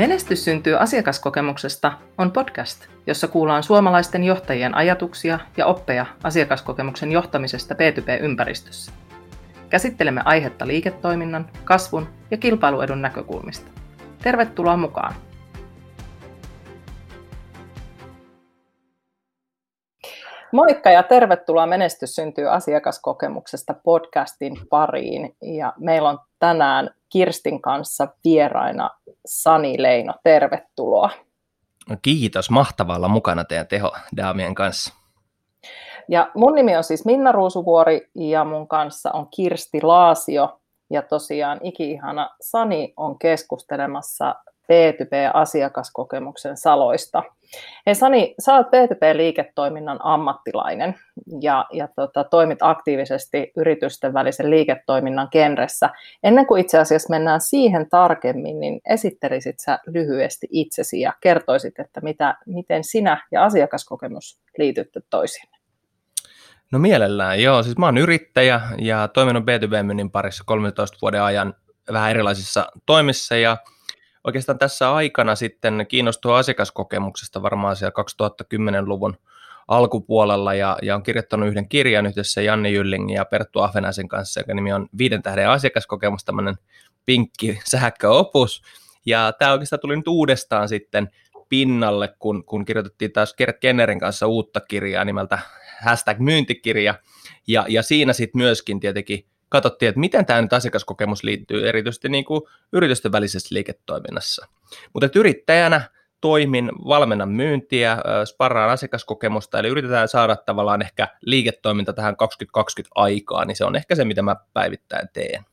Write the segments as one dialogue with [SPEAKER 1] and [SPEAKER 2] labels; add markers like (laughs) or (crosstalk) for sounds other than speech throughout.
[SPEAKER 1] Menestys syntyy asiakaskokemuksesta on podcast, jossa kuullaan suomalaisten johtajien ajatuksia ja oppeja asiakaskokemuksen johtamisesta B2B-ympäristössä. Käsittelemme aihetta liiketoiminnan, kasvun ja kilpailuedun näkökulmista. Tervetuloa mukaan! Moikka ja tervetuloa Menestys syntyy asiakaskokemuksesta podcastin pariin. Ja meillä on tänään Kirstin kanssa vieraina Sani Leino. Tervetuloa.
[SPEAKER 2] No kiitos, mahtavaa olla mukana teidän teho Daamien kanssa.
[SPEAKER 1] Ja mun nimi on siis Minna Ruusuvuori ja mun kanssa on Kirsti Laasio. Ja tosiaan iki-ihana Sani on keskustelemassa B2B-asiakaskokemuksen saloista. Hei Sani, sä oot B2B-liiketoiminnan ammattilainen ja, ja tota, toimit aktiivisesti yritysten välisen liiketoiminnan genressä. Ennen kuin itse asiassa mennään siihen tarkemmin, niin esittelisit sä lyhyesti itsesi ja kertoisit, että mitä, miten sinä ja asiakaskokemus liitytte toisiinne.
[SPEAKER 2] No mielellään, joo. Siis mä oon yrittäjä ja toiminut B2B-myynnin parissa 13 vuoden ajan vähän erilaisissa toimissa ja oikeastaan tässä aikana sitten kiinnostua asiakaskokemuksesta varmaan siellä 2010-luvun alkupuolella ja, ja on kirjoittanut yhden kirjan yhdessä Janne Jyllingin ja Perttu Ahvenaisen kanssa, joka nimi on Viiden tähden asiakaskokemus, tämmöinen pinkki sähköopus. Ja tämä oikeastaan tuli nyt uudestaan sitten pinnalle, kun, kun kirjoitettiin taas Gert Kennerin kanssa uutta kirjaa nimeltä hashtag myyntikirja. Ja, ja siinä sitten myöskin tietenkin katsottiin, että miten tämä nyt asiakaskokemus liittyy erityisesti niin kuin yritysten välisessä liiketoiminnassa. Mutta yrittäjänä toimin, valmennan myyntiä, sparraan asiakaskokemusta, eli yritetään saada tavallaan ehkä liiketoiminta tähän 2020 aikaan, niin se on ehkä se, mitä mä päivittäin teen.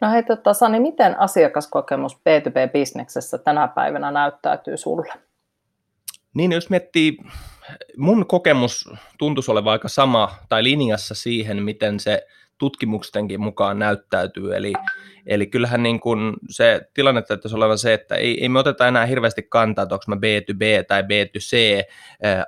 [SPEAKER 1] No hei, tota, Sani, miten asiakaskokemus B2B-bisneksessä tänä päivänä näyttäytyy sulle?
[SPEAKER 2] Niin, jos miettii, mun kokemus tuntuisi olevan aika sama tai linjassa siihen, miten se tutkimuksenkin mukaan näyttäytyy. Eli, eli kyllähän niin kuin se tilanne täytyisi olla se, että ei, ei me oteta enää hirveästi kantaa, että onko mä B2B tai B2C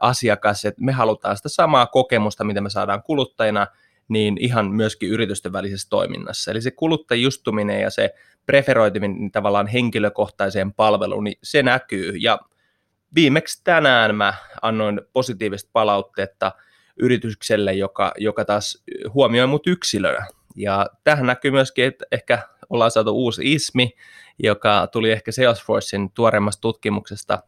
[SPEAKER 2] asiakas, että me halutaan sitä samaa kokemusta, mitä me saadaan kuluttajina, niin ihan myöskin yritysten välisessä toiminnassa. Eli se kuluttajustuminen ja se preferoituminen tavallaan henkilökohtaiseen palveluun, niin se näkyy. Ja viimeksi tänään mä annoin positiivista palautteetta yritykselle, joka, joka taas huomioi mut yksilönä. Ja tähän näkyy myöskin, että ehkä ollaan saatu uusi ismi, joka tuli ehkä Salesforcein tuoreimmasta tutkimuksesta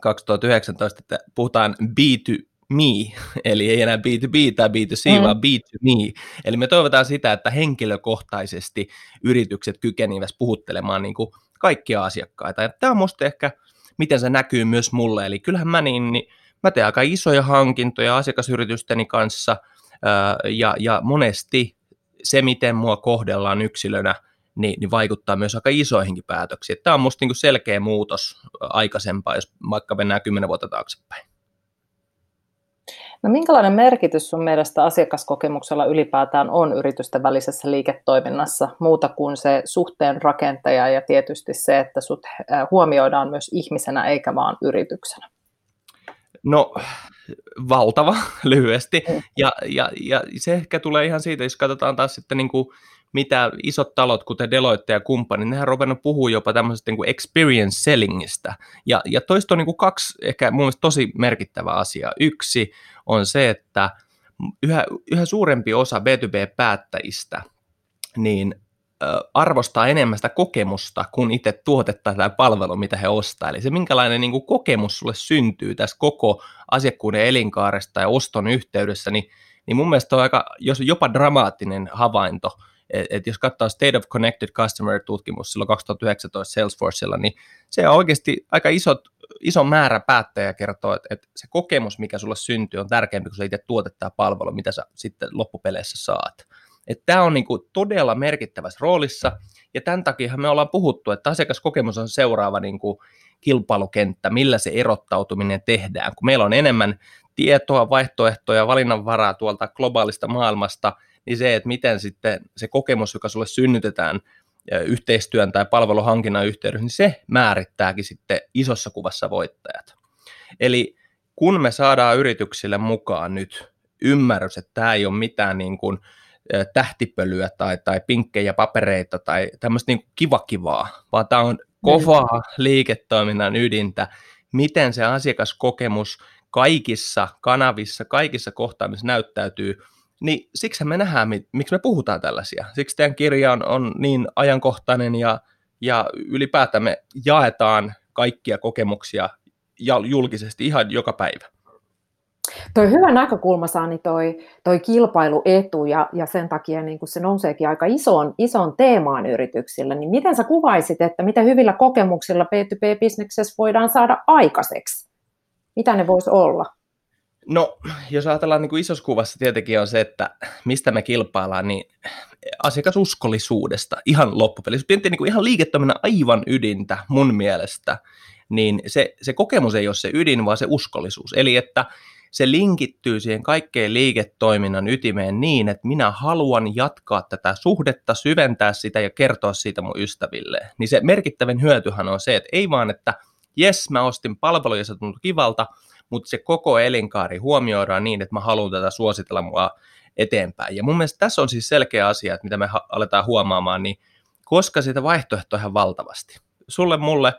[SPEAKER 2] 2019, että puhutaan B2 me, (laughs) eli ei enää B2B tai B2C, mm. vaan B2Me. Eli me toivotaan sitä, että henkilökohtaisesti yritykset kykenivät puhuttelemaan niin kuin kaikkia asiakkaita. Ja tämä on musta ehkä, miten se näkyy myös mulle. Eli kyllähän mä niin, niin Mä teen aika isoja hankintoja asiakasyritysteni kanssa ja, ja monesti se, miten mua kohdellaan yksilönä, niin, niin vaikuttaa myös aika isoihinkin päätöksiin. Tämä on musta niin selkeä muutos aikaisempaa, jos vaikka mennään kymmenen vuotta taaksepäin.
[SPEAKER 1] No minkälainen merkitys sun mielestä asiakaskokemuksella ylipäätään on yritysten välisessä liiketoiminnassa, muuta kuin se suhteen rakentaja ja tietysti se, että sut huomioidaan myös ihmisenä eikä vaan yrityksenä?
[SPEAKER 2] No, valtava (laughs) lyhyesti. Mm. Ja, ja, ja se ehkä tulee ihan siitä, jos katsotaan taas sitten niin kuin, mitä isot talot, kuten Deloitte ja kumppani, nehän on ruvennut puhua jopa tämmöisestä niin kuin experience sellingistä. Ja, ja toista on niin kuin kaksi ehkä mun mielestä tosi merkittävää asiaa. Yksi on se, että yhä, yhä suurempi osa B2B-päättäjistä niin arvostaa enemmän sitä kokemusta kuin itse tuotetta tai palvelu, mitä he ostaa. Eli se, minkälainen niin kuin kokemus sulle syntyy tässä koko asiakkuuden elinkaaresta ja oston yhteydessä, niin, niin mun mielestä on aika, jos jopa dramaattinen havainto, että et jos katsoo State of Connected Customer-tutkimus silloin 2019 Salesforcella, niin se on oikeasti aika isot, iso määrä päättäjä kertoo, että, että se kokemus, mikä sulle syntyy, on tärkeämpi kuin se itse tuotetta ja palvelu, mitä sä sitten loppupeleissä saat. Että tämä on niin kuin todella merkittävässä roolissa, ja tämän takia me ollaan puhuttu, että asiakaskokemus on seuraava niin kuin kilpailukenttä, millä se erottautuminen tehdään. Kun meillä on enemmän tietoa, vaihtoehtoja, valinnanvaraa tuolta globaalista maailmasta, niin se, että miten sitten se kokemus, joka sulle synnytetään yhteistyön tai palveluhankinnan yhteydessä, niin se määrittääkin sitten isossa kuvassa voittajat. Eli kun me saadaan yrityksille mukaan nyt ymmärrys, että tämä ei ole mitään niin kuin tähtipölyä tai, tai pinkkejä papereita tai tämmöistä niin kiva kivaa, vaan tämä on kovaa liiketoiminnan ydintä, miten se asiakaskokemus kaikissa kanavissa, kaikissa kohtaamissa näyttäytyy, niin siksi me nähdään, miksi me puhutaan tällaisia. Siksi teidän kirja on, on niin ajankohtainen ja, ja ylipäätään me jaetaan kaikkia kokemuksia julkisesti ihan joka päivä.
[SPEAKER 3] Toi hyvä näkökulma Sani, toi, toi kilpailuetu ja, ja sen takia niin kun se nouseekin aika isoon, isoon teemaan yrityksillä, niin miten sä kuvaisit, että miten hyvillä kokemuksilla B2B-bisneksessä voidaan saada aikaiseksi? Mitä ne voisi olla?
[SPEAKER 2] No, jos ajatellaan niin kuin isossa kuvassa tietenkin on se, että mistä me kilpaillaan, niin asiakasuskollisuudesta ihan loppupelissä. Jos niin kuin ihan liiketoiminnan aivan ydintä mun mielestä, niin se, se kokemus ei ole se ydin, vaan se uskollisuus. Eli että se linkittyy siihen kaikkeen liiketoiminnan ytimeen niin, että minä haluan jatkaa tätä suhdetta, syventää sitä ja kertoa siitä mun ystäville. Niin se merkittävin hyötyhän on se, että ei vaan, että jes, mä ostin palveluja, se tuntuu kivalta, mutta se koko elinkaari huomioidaan niin, että mä haluan tätä suositella mua eteenpäin. Ja mun mielestä tässä on siis selkeä asia, että mitä me aletaan huomaamaan, niin koska sitä vaihtoehtoa ihan valtavasti. Sulle, mulle,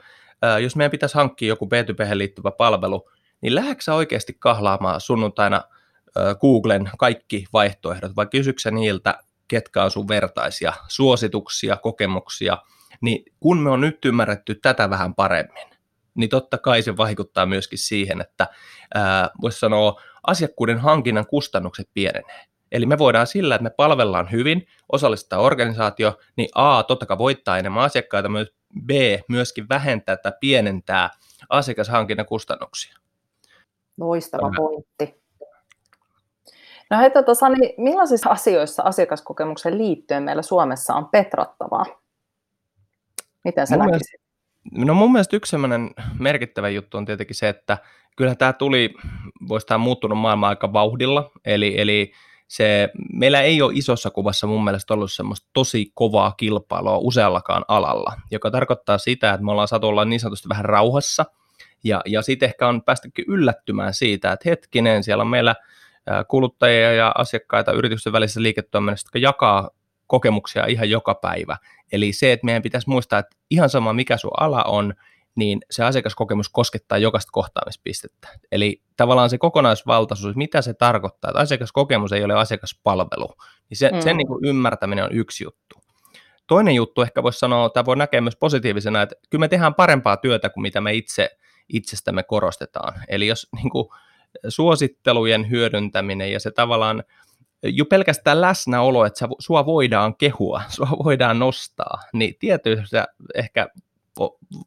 [SPEAKER 2] jos meidän pitäisi hankkia joku B2B liittyvä palvelu, niin lähdetkö oikeasti kahlaamaan sunnuntaina Googlen kaikki vaihtoehdot, vai kysyksä niiltä, ketkä on sun vertaisia, suosituksia, kokemuksia, niin kun me on nyt ymmärretty tätä vähän paremmin, niin totta kai se vaikuttaa myöskin siihen, että voisi sanoa, asiakkuuden hankinnan kustannukset pienenee. Eli me voidaan sillä, että me palvellaan hyvin, osallistaa organisaatio, niin A, totta kai voittaa enemmän asiakkaita, myös B, myöskin vähentää tai pienentää asiakashankinnan kustannuksia.
[SPEAKER 3] Loistava pointti.
[SPEAKER 1] No hei, tota, Sani, millaisissa asioissa asiakaskokemuksen liittyen meillä Suomessa on petrattavaa? Miten sä näkisit?
[SPEAKER 2] No mun mielestä yksi sellainen merkittävä juttu on tietenkin se, että kyllä tämä tuli, voisi tämä muuttunut maailma aika vauhdilla, eli, eli se, meillä ei ole isossa kuvassa mun mielestä ollut semmoista tosi kovaa kilpailua useallakaan alalla, joka tarkoittaa sitä, että me ollaan saatu olla niin sanotusti vähän rauhassa, ja, ja sitten ehkä on päästykin yllättymään siitä, että hetkinen, siellä on meillä kuluttajia ja asiakkaita yritysten välisessä liiketoiminnassa, jotka jakaa kokemuksia ihan joka päivä. Eli se, että meidän pitäisi muistaa, että ihan sama mikä sun ala on, niin se asiakaskokemus koskettaa jokaista kohtaamispistettä. Eli tavallaan se kokonaisvaltaisuus, mitä se tarkoittaa, että asiakaskokemus ei ole asiakaspalvelu, niin se, mm. sen niin kuin ymmärtäminen on yksi juttu. Toinen juttu ehkä voisi sanoa, tai voi näkeä myös positiivisena, että kyllä me tehdään parempaa työtä kuin mitä me itse itsestämme korostetaan. Eli jos niin kuin, suosittelujen hyödyntäminen ja se tavallaan jo pelkästään läsnäolo, että sua voidaan kehua, (laughs) sua voidaan nostaa, niin tietyissä ehkä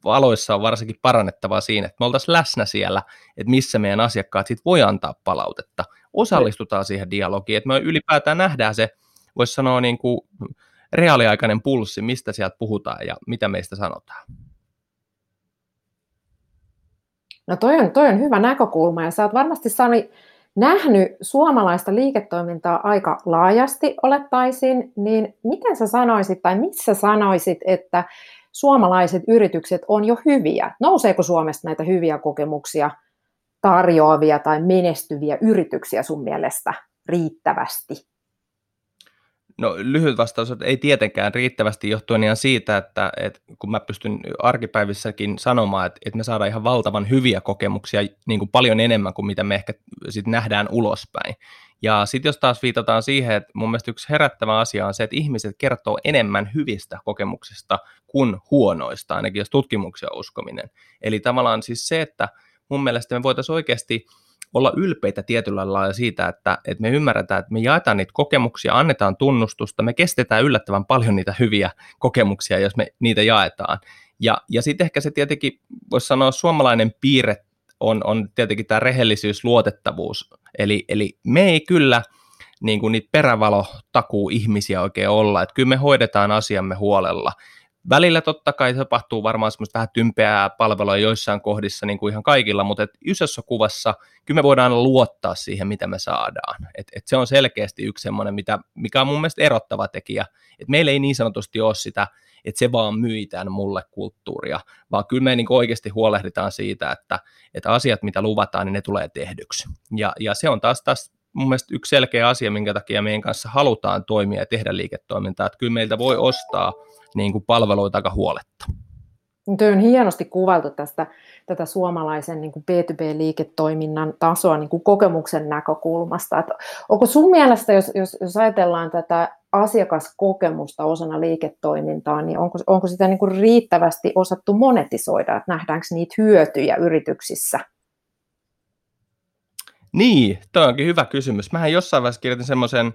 [SPEAKER 2] aloissa on varsinkin parannettavaa siinä, että me oltaisiin läsnä siellä, että missä meidän asiakkaat sit voi antaa palautetta. Osallistutaan siihen dialogiin, että me ylipäätään nähdään se, voisi sanoa niin kuin reaaliaikainen pulssi, mistä sieltä puhutaan ja mitä meistä sanotaan.
[SPEAKER 3] No toi on, toi on hyvä näkökulma ja sä oot varmasti Sani nähnyt suomalaista liiketoimintaa aika laajasti olettaisin, niin miten sä sanoisit tai missä sanoisit, että suomalaiset yritykset on jo hyviä? Nouseeko Suomesta näitä hyviä kokemuksia tarjoavia tai menestyviä yrityksiä sun mielestä riittävästi?
[SPEAKER 2] No lyhyt vastaus, että ei tietenkään riittävästi johtuen ihan siitä, että, että kun mä pystyn arkipäivissäkin sanomaan, että, että me saadaan ihan valtavan hyviä kokemuksia niin kuin paljon enemmän kuin mitä me ehkä sit nähdään ulospäin. Ja sitten jos taas viitataan siihen, että mun mielestä yksi herättävä asia on se, että ihmiset kertoo enemmän hyvistä kokemuksista kuin huonoista, ainakin jos tutkimuksia uskominen. Eli tavallaan siis se, että mun mielestä me voitaisiin oikeasti olla ylpeitä tietyllä lailla siitä, että, että me ymmärretään, että me jaetaan niitä kokemuksia, annetaan tunnustusta, me kestetään yllättävän paljon niitä hyviä kokemuksia, jos me niitä jaetaan. Ja, ja sitten ehkä se tietenkin, voisi sanoa, suomalainen piirre on, on tietenkin tämä rehellisyys, luotettavuus. Eli, eli me ei kyllä niin kuin niitä perävalotakuu ihmisiä oikein olla, että kyllä me hoidetaan asiamme huolella. Välillä totta kai tapahtuu varmaan semmoista vähän tympeää palvelua joissain kohdissa niin kuin ihan kaikilla, mutta et isossa kuvassa kyllä me voidaan luottaa siihen, mitä me saadaan. Et, et se on selkeästi yksi semmoinen, mitä, mikä on mun mielestä erottava tekijä. Et meillä ei niin sanotusti ole sitä, että se vaan myitään mulle kulttuuria, vaan kyllä me niin oikeasti huolehditaan siitä, että, että asiat, mitä luvataan, niin ne tulee tehdyksi. Ja, ja se on taas, taas mun mielestä yksi selkeä asia, minkä takia meidän kanssa halutaan toimia ja tehdä liiketoimintaa, että kyllä meiltä voi ostaa niin kuin palveluita aika huoletta.
[SPEAKER 3] Tuo on hienosti kuvailtu tästä tätä suomalaisen niin B2B-liiketoiminnan tasoa niin kuin kokemuksen näkökulmasta. Että onko sun mielestä, jos, jos, jos ajatellaan tätä asiakaskokemusta osana liiketoimintaa, niin onko, onko sitä niin kuin riittävästi osattu monetisoida, että nähdäänkö niitä hyötyjä yrityksissä?
[SPEAKER 2] Niin, toi onkin hyvä kysymys. Mähän jossain vaiheessa kirjoitin semmoisen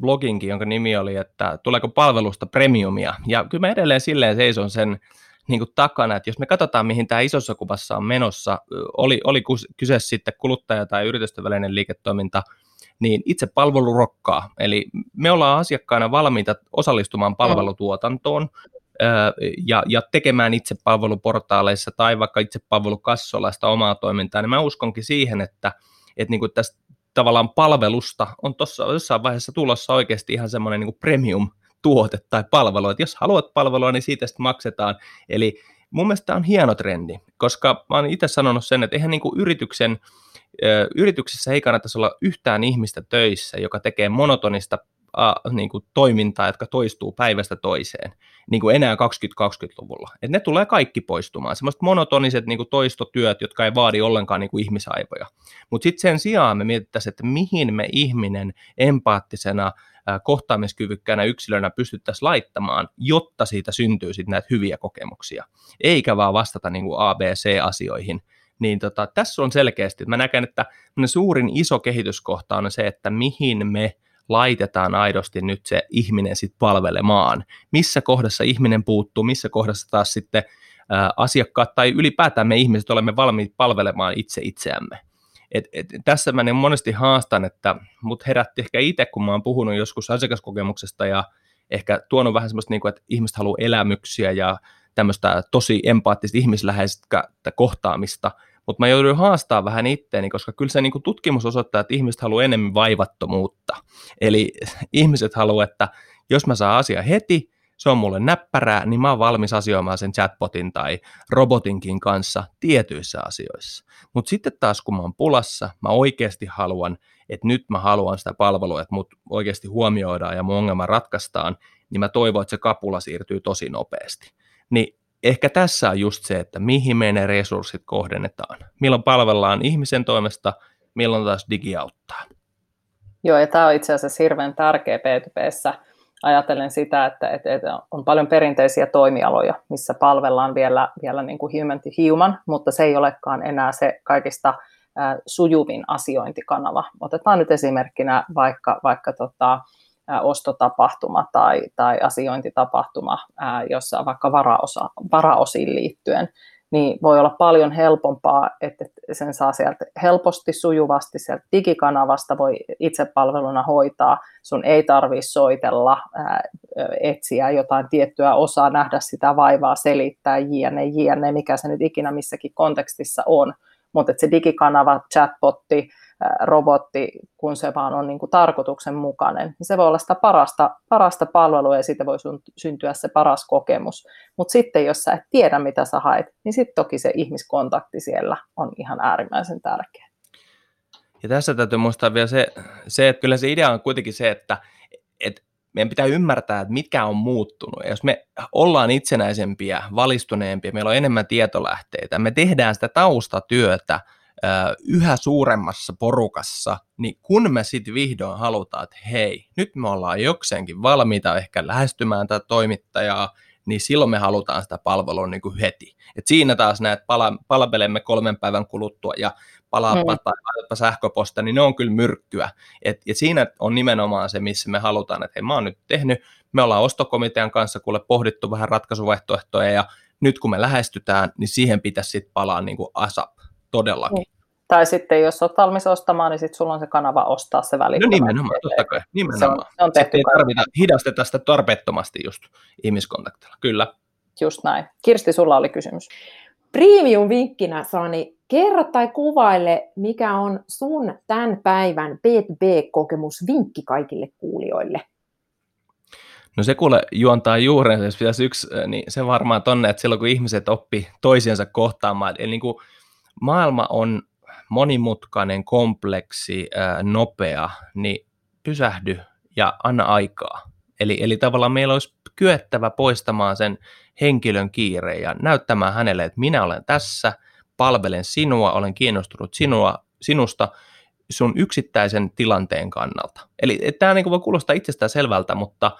[SPEAKER 2] bloginkin, jonka nimi oli, että tuleeko palvelusta premiumia. Ja kyllä mä edelleen silleen seison sen niin kuin takana, että jos me katsotaan, mihin tämä isossa kuvassa on menossa, oli, oli kyse sitten kuluttaja- tai yritysten välinen liiketoiminta, niin itse palvelu rokkaa. Eli me ollaan asiakkaana valmiita osallistumaan palvelutuotantoon ja, ja tekemään itse palveluportaaleissa tai vaikka itse palvelukassolla sitä omaa toimintaa, niin mä uskonkin siihen, että, että niin kuin tästä tavallaan palvelusta on tuossa jossain vaiheessa tulossa oikeasti ihan semmoinen niin premium tuote tai palvelu, että jos haluat palvelua, niin siitä sitten maksetaan. Eli mun mielestä tämä on hieno trendi, koska mä oon itse sanonut sen, että eihän niin kuin yrityksen, yrityksessä ei kannattaisi olla yhtään ihmistä töissä, joka tekee monotonista niin kuin toimintaa, jotka toistuu päivästä toiseen, niin kuin enää 2020-luvulla. Et ne tulee kaikki poistumaan, semmoiset monotoniset niin kuin toistotyöt, jotka ei vaadi ollenkaan niin kuin ihmisaivoja. Mutta sitten sen sijaan me mietittäisiin, että mihin me ihminen empaattisena, kohtaamiskyvykkäänä yksilönä pystyttäisiin laittamaan, jotta siitä syntyy sitten näitä hyviä kokemuksia, eikä vaan vastata niin kuin ABC-asioihin, niin tota, tässä on selkeästi, mä näen, että suurin iso kehityskohta on se, että mihin me laitetaan aidosti nyt se ihminen sitten palvelemaan. Missä kohdassa ihminen puuttuu, missä kohdassa taas sitten asiakkaat tai ylipäätään me ihmiset olemme valmiit palvelemaan itse itseämme. Et, et, tässä mä niin monesti haastan, että mut herätti ehkä itse, kun mä oon puhunut joskus asiakaskokemuksesta ja ehkä tuonut vähän semmoista, niin kuin, että ihmiset haluaa elämyksiä ja tämmöistä tosi empaattista ihmisläheistä kohtaamista, mutta mä jouduin haastaa vähän itteeni, koska kyllä se niin kuin tutkimus osoittaa, että ihmiset haluaa enemmän vaivattomuutta. Eli (laughs) ihmiset haluaa, että jos mä saan asia heti, se on mulle näppärää, niin mä oon valmis asioimaan sen chatbotin tai robotinkin kanssa tietyissä asioissa. Mutta sitten taas kun mä oon pulassa, mä oikeasti haluan, että nyt mä haluan sitä palvelua, että mut oikeasti huomioidaan ja mun ongelma ratkaistaan, niin mä toivon, että se kapula siirtyy tosi nopeasti. Niin ehkä tässä on just se, että mihin me ne resurssit kohdennetaan. Milloin palvellaan ihmisen toimesta, milloin taas digi auttaa.
[SPEAKER 1] Joo, ja tämä on itse asiassa hirveän tärkeä P2Pssä. Ajatellen sitä, että, että, on paljon perinteisiä toimialoja, missä palvellaan vielä, vielä niin kuin human to human, mutta se ei olekaan enää se kaikista sujuvin asiointikanava. Otetaan nyt esimerkkinä vaikka, vaikka tota, ostotapahtuma tai, tai asiointitapahtuma, jossa vaikka varaosa, varaosiin liittyen, niin voi olla paljon helpompaa, että sen saa sieltä helposti, sujuvasti sieltä digikanavasta voi itsepalveluna hoitaa. Sun ei tarvitse soitella, etsiä jotain tiettyä osaa, nähdä sitä vaivaa, selittää jne, jne, mikä se nyt ikinä missäkin kontekstissa on. Mutta se digikanava, chatbotti, robotti, kun se vaan on niin kuin tarkoituksenmukainen, niin se voi olla sitä parasta, parasta palvelua ja siitä voi syntyä se paras kokemus. Mutta sitten jos sä et tiedä, mitä sä haet, niin sitten toki se ihmiskontakti siellä on ihan äärimmäisen tärkeä.
[SPEAKER 2] Ja tässä täytyy muistaa vielä se, se että kyllä se idea on kuitenkin se, että, että meidän pitää ymmärtää, että mitkä on muuttunut. Ja jos me ollaan itsenäisempiä, valistuneempia, meillä on enemmän tietolähteitä, me tehdään sitä taustatyötä, yhä suuremmassa porukassa, niin kun me sitten vihdoin halutaan, että hei, nyt me ollaan jokseenkin valmiita ehkä lähestymään tätä toimittajaa, niin silloin me halutaan sitä palvelua niin kuin heti. Et siinä taas näet pala- palvelemme kolmen päivän kuluttua ja palaapa mm. tai laitapa sähköposta, niin ne on kyllä myrkkyä. Et, ja siinä on nimenomaan se, missä me halutaan, että hei mä oon nyt tehnyt, me ollaan ostokomitean kanssa kuule pohdittu vähän ratkaisuvaihtoehtoja ja nyt kun me lähestytään, niin siihen pitäisi sitten palaa niin kuin ASAP todellakin. Niin.
[SPEAKER 1] Tai sitten jos olet valmis ostamaan, niin sitten sulla on se kanava ostaa se välittömästi.
[SPEAKER 2] No nimenomaan, totta kai. Nimenomaan. Se on, se on tehty ei tarvita hidasteta sitä tarpeettomasti just ihmiskontaktilla. Kyllä.
[SPEAKER 1] Just näin. Kirsti, sulla oli kysymys.
[SPEAKER 3] Premium-vinkkinä, Sani, kerro tai kuvaile, mikä on sun tämän päivän B2B-kokemus vinkki kaikille kuulijoille?
[SPEAKER 2] No se kuule juontaa juurensa, jos pitäisi yksi, niin se varmaan tonne, että silloin kun ihmiset oppi toisiansa kohtaamaan, eli niin kuin maailma on monimutkainen, kompleksi, nopea, niin pysähdy ja anna aikaa. Eli, eli tavallaan meillä olisi kyettävä poistamaan sen henkilön kiire ja näyttämään hänelle, että minä olen tässä, palvelen sinua, olen kiinnostunut sinua, sinusta sun yksittäisen tilanteen kannalta. Eli tämä niin voi kuulostaa itsestään selvältä, mutta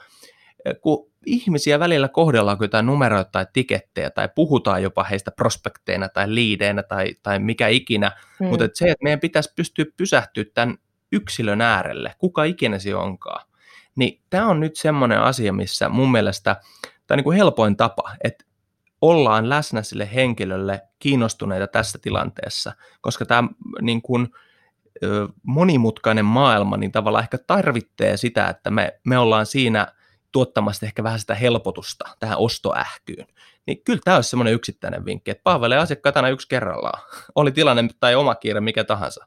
[SPEAKER 2] kun ihmisiä välillä kohdellaan jotain numeroita tai tikettejä tai puhutaan jopa heistä prospekteina tai liideinä tai, tai mikä ikinä, mm. mutta että se, että meidän pitäisi pystyä pysähtyä tämän yksilön äärelle, kuka ikinä se onkaan, niin tämä on nyt semmoinen asia, missä mun mielestä tämä niin kuin helpoin tapa, että ollaan läsnä sille henkilölle kiinnostuneita tässä tilanteessa, koska tämä niin kuin, monimutkainen maailma niin tavallaan ehkä tarvitsee sitä, että me, me ollaan siinä tuottamassa ehkä vähän sitä helpotusta tähän ostoähkyyn. Niin kyllä tämä olisi semmoinen yksittäinen vinkki, että palvelee asiakkaita aina yksi kerrallaan. (laughs) Oli tilanne tai oma kiire mikä tahansa.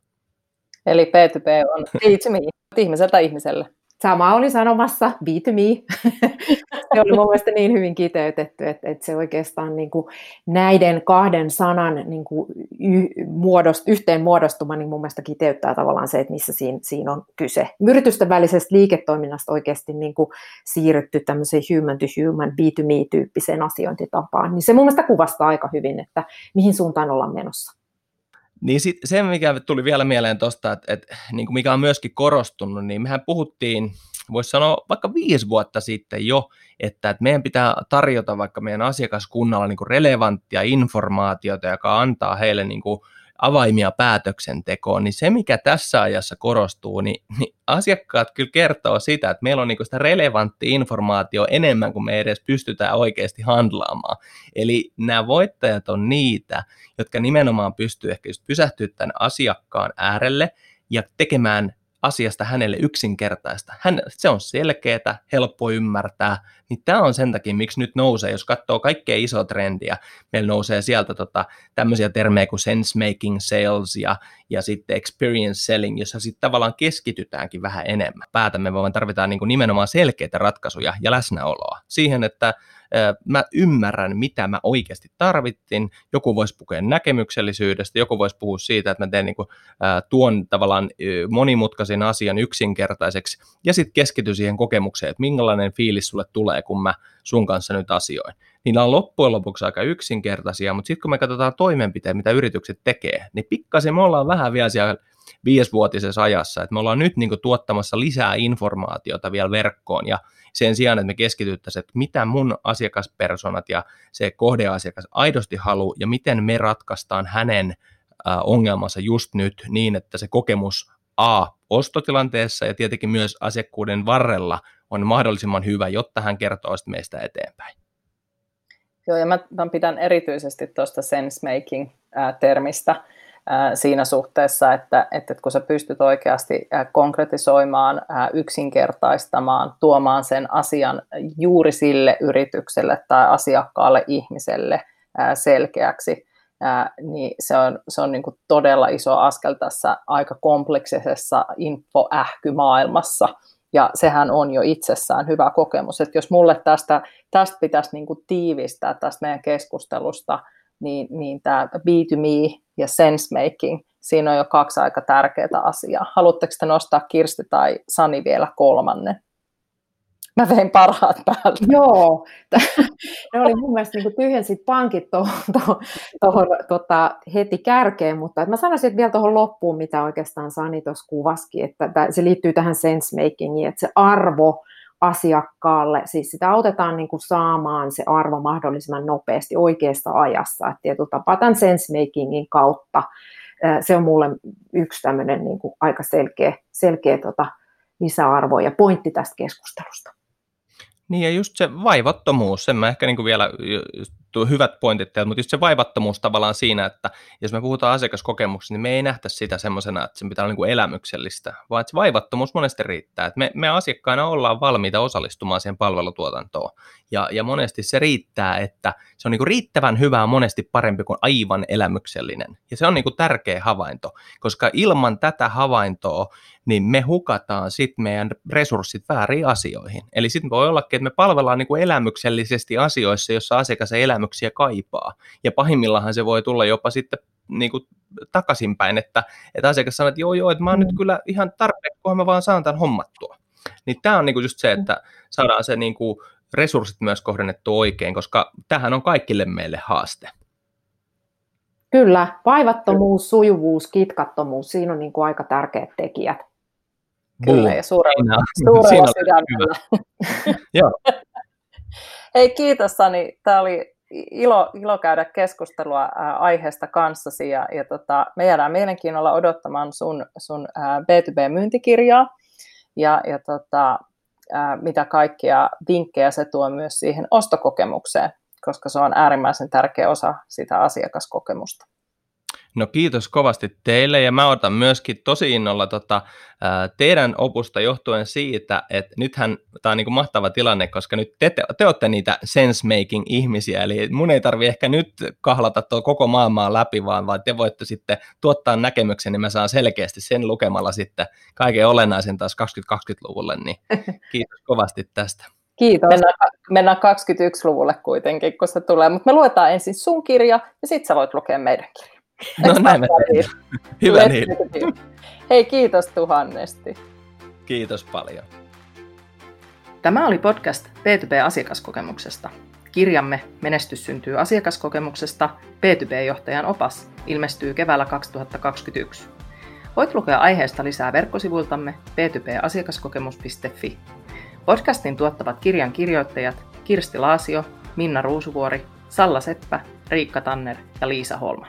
[SPEAKER 1] Eli P2P on me, ihmiseltä ihmiselle.
[SPEAKER 3] Sama oli sanomassa, be to me. (laughs) se oli mun mielestä niin hyvin kiteytetty, että, että se oikeastaan niin kuin näiden kahden sanan niin kuin y, muodost, yhteen muodostuma niin mun mielestä kiteyttää tavallaan se, että missä siinä, siinä on kyse. Yritysten välisestä liiketoiminnasta oikeasti niin kuin siirrytty tämmöiseen human to human, be to me tyyppiseen asiointitapaan, niin se mun mielestä kuvastaa aika hyvin, että mihin suuntaan ollaan menossa.
[SPEAKER 2] Niin sit se, mikä tuli vielä mieleen tuosta, että, että niin kuin mikä on myöskin korostunut, niin mehän puhuttiin, voisi sanoa vaikka viisi vuotta sitten jo, että, että meidän pitää tarjota vaikka meidän asiakaskunnalla niin kuin relevanttia informaatiota, joka antaa heille niin kuin avaimia päätöksentekoon, niin se mikä tässä ajassa korostuu, niin, niin asiakkaat kyllä kertoo sitä, että meillä on niin sitä relevanttia informaatio enemmän kuin me edes pystytään oikeasti handlaamaan. Eli nämä voittajat on niitä, jotka nimenomaan pystyy ehkä just pysähtyä tämän asiakkaan äärelle ja tekemään asiasta hänelle yksinkertaista. Hän, se on selkeää, helppo ymmärtää, niin tämä on sen takia, miksi nyt nousee, jos katsoo kaikkea isoa trendiä, meillä nousee sieltä tota, tämmöisiä termejä kuin sense making sales ja, ja sitten experience selling, jossa sitten tavallaan keskitytäänkin vähän enemmän. Päätämme, vaan tarvitaan niin kuin nimenomaan selkeitä ratkaisuja ja läsnäoloa siihen, että mä ymmärrän, mitä mä oikeasti tarvittin. Joku voisi puhua näkemyksellisyydestä, joku voisi puhua siitä, että mä teen niin kuin, tuon tavallaan monimutkaisen asian yksinkertaiseksi, ja sitten keskity siihen kokemukseen, että minkälainen fiilis sulle tulee, kun mä sun kanssa nyt asioin. Niillä on loppujen lopuksi aika yksinkertaisia, mutta sitten kun me katsotaan toimenpiteitä, mitä yritykset tekee, niin pikkasen me ollaan vähän vielä siellä viisivuotisessa ajassa, että me ollaan nyt niin kuin, tuottamassa lisää informaatiota vielä verkkoon, ja sen sijaan, että me keskityttäisiin, että mitä mun asiakaspersonat ja se kohdeasiakas aidosti haluaa ja miten me ratkaistaan hänen ongelmansa just nyt niin, että se kokemus A ostotilanteessa ja tietenkin myös asiakkuuden varrella on mahdollisimman hyvä, jotta hän kertoo sitten meistä eteenpäin.
[SPEAKER 1] Joo, ja mä, mä pidän erityisesti tuosta sense-making-termistä, siinä suhteessa, että, että kun sä pystyt oikeasti konkretisoimaan, yksinkertaistamaan, tuomaan sen asian juuri sille yritykselle tai asiakkaalle ihmiselle selkeäksi, niin se on, se on niin kuin todella iso askel tässä aika kompleksisessa infoähkymaailmassa. Ja sehän on jo itsessään hyvä kokemus, että jos mulle tästä, tästä pitäisi niin kuin tiivistää tästä meidän keskustelusta, niin, niin tämä B2Me ja sense making, siinä on jo kaksi aika tärkeää asiaa. Haluatteko te nostaa Kirsti tai Sani vielä kolmannen? Mä vein parhaat päältä.
[SPEAKER 3] Joo, (laughs) ne oli mun mielestä niin tyhjensit pankit tuohon to, to, tota, heti kärkeen, mutta mä sanoisin että vielä tuohon loppuun, mitä oikeastaan Sani tuossa kuvaskin, että se liittyy tähän sense makingiin, että se arvo, asiakkaalle, siis sitä autetaan niin kuin saamaan se arvo mahdollisimman nopeasti oikeassa ajassa, että tietyllä tapaa tämän sense-makingin kautta se on mulle yksi tämmöinen niin kuin aika selkeä, selkeä tota, lisäarvo ja pointti tästä keskustelusta.
[SPEAKER 2] Niin ja just se vaivattomuus, sen mä ehkä niin kuin vielä hyvät pointit mutta just se vaivattomuus tavallaan siinä, että jos me puhutaan asiakaskokemuksesta, niin me ei nähtä sitä semmoisena, että sen pitää olla niin kuin elämyksellistä, vaan että se vaivattomuus monesti riittää. Että me, me asiakkaina ollaan valmiita osallistumaan siihen palvelutuotantoon. Ja, ja monesti se riittää, että se on niin kuin riittävän hyvää monesti parempi kuin aivan elämyksellinen. Ja se on niin kuin tärkeä havainto, koska ilman tätä havaintoa niin me hukataan sitten meidän resurssit väärin asioihin. Eli sitten voi ollakin, että me palvellaan niin kuin elämyksellisesti asioissa, jossa asiakas ei elämyksiä kaipaa. Ja pahimmillaan se voi tulla jopa sitten niin kuin takaisinpäin, että, että asiakas sanoo, että joo joo, että mä oon mm. nyt kyllä ihan tarpeeksi, kunhan mä vaan saan tämän hommattua. Niin tämä on niinku just se, että saadaan se niinku resurssit myös kohdennettu oikein, koska tähän on kaikille meille haaste.
[SPEAKER 3] Kyllä, vaivattomuus, sujuvuus, kitkattomuus, siinä on niin kuin aika tärkeät tekijät.
[SPEAKER 1] Kyllä, ja suurella, suurella sydämellä. Joo. (laughs) Hei, kiitos Sani. Tämä oli ilo, ilo käydä keskustelua aiheesta kanssasi ja, ja tota, me jäädään mielenkiinnolla odottamaan sun, sun ää, B2B-myyntikirjaa ja, ja tota, mitä kaikkia vinkkejä se tuo myös siihen ostokokemukseen, koska se on äärimmäisen tärkeä osa sitä asiakaskokemusta.
[SPEAKER 2] No kiitos kovasti teille ja mä otan myöskin tosi innolla tota, teidän opusta johtuen siitä, että nythän tämä on niin kuin mahtava tilanne, koska nyt te, te, te olette niitä sense-making ihmisiä, eli mun ei tarvi ehkä nyt kahlata tuo koko maailmaa läpi, vaan, vaan te voitte sitten tuottaa näkemyksen, niin mä saan selkeästi sen lukemalla sitten kaiken olennaisen taas 2020-luvulle, niin (laughs) kiitos kovasti tästä.
[SPEAKER 1] Kiitos. Mennään, mennään 21-luvulle kuitenkin, kun se tulee, mutta me luetaan ensin sun kirja ja sitten sä voit lukea meidän kirja.
[SPEAKER 2] No näin me niin. Hyvä niin.
[SPEAKER 1] Hei, kiitos tuhannesti.
[SPEAKER 2] Kiitos paljon.
[SPEAKER 1] Tämä oli podcast B2B-asiakaskokemuksesta. Kirjamme Menestys syntyy asiakaskokemuksesta, B2B-johtajan opas, ilmestyy keväällä 2021. Voit lukea aiheesta lisää verkkosivuiltamme b2b-asiakaskokemus.fi. Podcastin tuottavat kirjan kirjoittajat Kirsti Laasio, Minna Ruusuvuori, Salla Seppä, Riikka Tanner ja Liisa Holma.